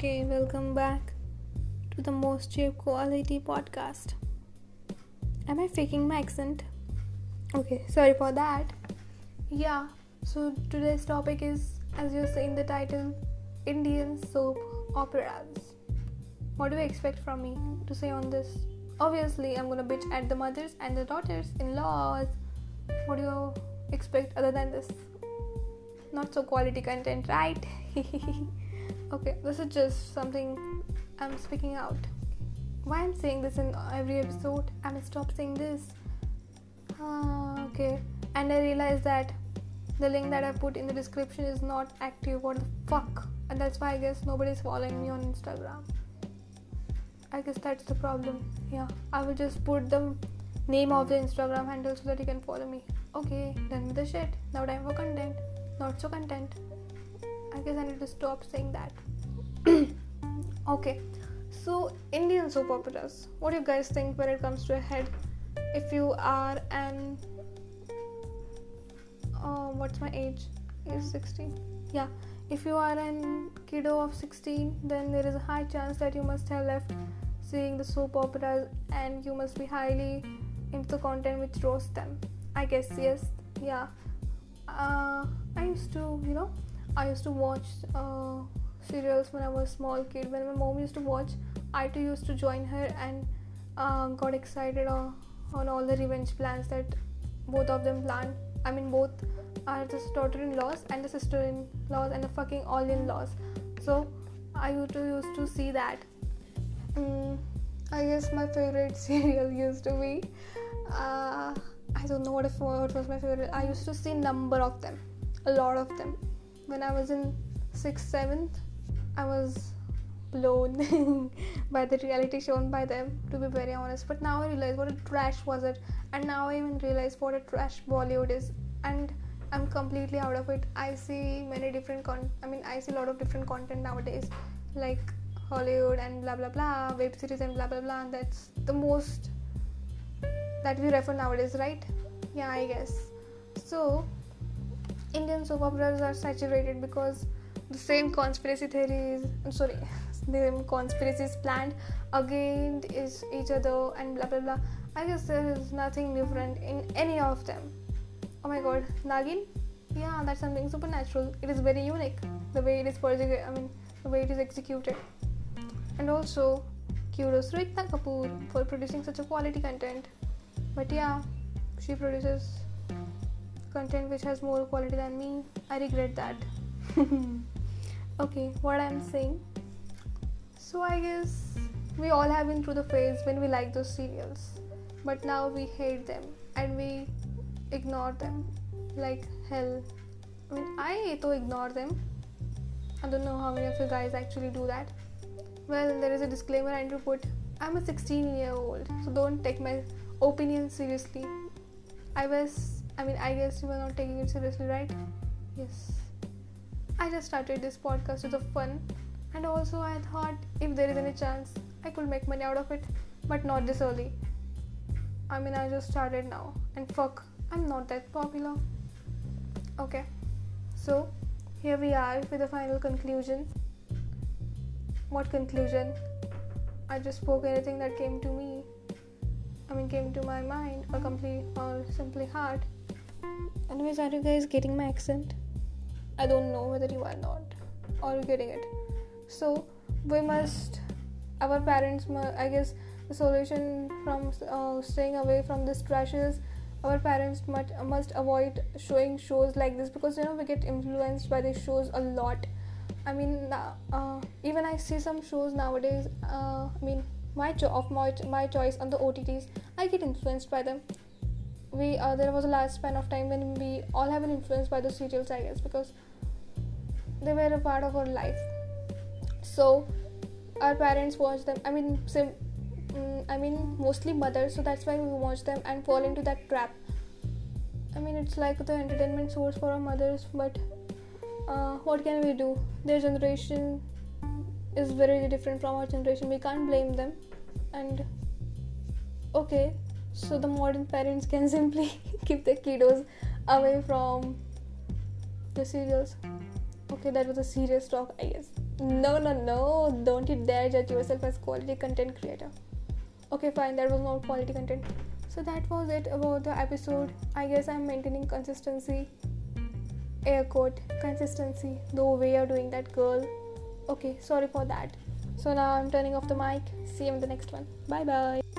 Okay, welcome back to the most cheap quality podcast. Am I faking my accent? Okay, sorry for that. Yeah, so today's topic is, as you say in the title, Indian soap operas. What do you expect from me to say on this? Obviously, I'm gonna bitch at the mothers and the daughters in laws. What do you expect other than this? Not so quality content, right? okay this is just something i'm speaking out. Why i'm saying this in every episode i'm stop saying this. Uh, okay. And i realized that the link that i put in the description is not active. What the fuck? And that's why i guess nobody's following me on instagram. I guess that's the problem. Yeah i will just put the name of the instagram handle so that you can follow me. Okay done with the shit. Now time for content not so content I guess I need to stop saying that. okay, so Indian soap operas. What do you guys think when it comes to a head? If you are an uh, what's my age? Is 16. Yeah, if you are an kiddo of 16, then there is a high chance that you must have left seeing the soap operas and you must be highly into the content which roast them. I guess yes, yeah. Uh, I used to, you know, I used to watch uh, serials when I was a small kid. When my mom used to watch, I too used to join her and uh, got excited on, on all the revenge plans that both of them planned. I mean, both are the daughter-in-laws and the sister-in-laws and the fucking all-in-laws. So I used to used to see that. Mm, I guess my favorite serial used to be. Uh, I don't know what, what was my favorite. I used to see number of them, a lot of them when I was in sixth, seventh, I was blown by the reality shown by them, to be very honest. But now I realize what a trash was it, and now I even realize what a trash Bollywood is, and I'm completely out of it. I see many different con. I mean, I see a lot of different content nowadays, like Hollywood and blah blah blah, web series and blah blah blah. And that's the most that we refer nowadays, right? Yeah, I guess. So Indian soap operas are saturated because the same conspiracy theories, sorry, the same conspiracies planned against each other and blah blah blah. I guess there is nothing different in any of them. Oh my god, Nagin? Yeah, that's something supernatural. It is very unique the way it is projected. I mean, the way it is executed. And also, kudos to Kapoor for producing such a quality content. But yeah, she produces content which has more quality than me. I regret that. okay, what I'm saying. So I guess we all have been through the phase when we like those serials, but now we hate them and we ignore them like hell. I mean, I to ignore them. I don't know how many of you guys actually do that. Well, there is a disclaimer I need to put. I'm a 16 year old, so don't take my opinion seriously. I was I mean, I guess you were not taking it seriously, right? Yes. I just started this podcast with a fun, and also I thought if there is any chance, I could make money out of it, but not this early. I mean, I just started now, and fuck, I'm not that popular. Okay, so here we are with the final conclusion. What conclusion? I just spoke anything that came to me. I mean, came to my mind, or complete, or simply heart. Anyways, are you guys getting my accent? I don't know whether you are not or you're getting it. So we must, our parents, I guess, the solution from uh, staying away from this trash is our parents must, must avoid showing shows like this because you know we get influenced by these shows a lot. I mean, uh, even I see some shows nowadays. Uh, I mean, my cho- of my my choice on the OTTs, I get influenced by them we uh, there was a large span of time when we all have been influenced by the serials i guess because they were a part of our life. So our parents watch them i mean sim- mm, i mean mostly mothers so that's why we watch them and fall into that trap. I mean it's like the entertainment source for our mothers but uh, what can we do? Their generation is very different from our generation. We can't blame them. And okay so the modern parents can simply keep their kiddos away from the serials okay that was a serious talk i guess No, no, no. Don't you dare judge yourself as quality content creator. Okay, fine. That was not quality content. So that was it about the episode. I guess I'm maintaining consistency. Air quote consistency. The way you're doing that, girl. Okay, sorry for that. So now I'm turning off the mic. See you in the next one. Bye bye.